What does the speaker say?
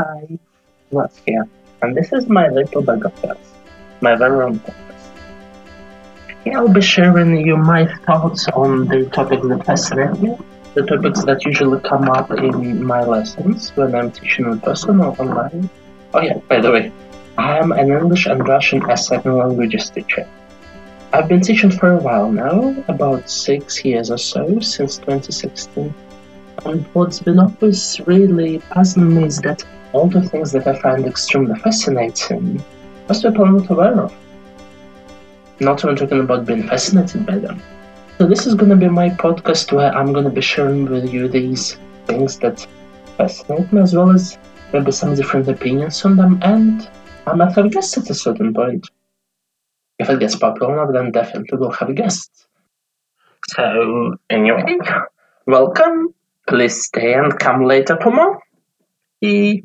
Hi, Vlad's here, and this is my little bag of pills, my very own podcast. Here I'll be sharing you my thoughts on the topics that fascinate me, the topics that usually come up in my lessons when I'm teaching in person or online. Oh yeah, by the way, I am an English and Russian as second languages teacher. I've been teaching for a while now, about six years or so, since 2016. And what's been always really puzzling me is that all the things that I find extremely fascinating, most people are not aware of. Not even talking about being fascinated by them. So this is gonna be my podcast where I'm gonna be sharing with you these things that fascinate me as well as maybe some different opinions on them and I might have guests at a certain point. If it gets popular enough, then definitely we'll have guests. So anyway, welcome. Please stay and come later for more. E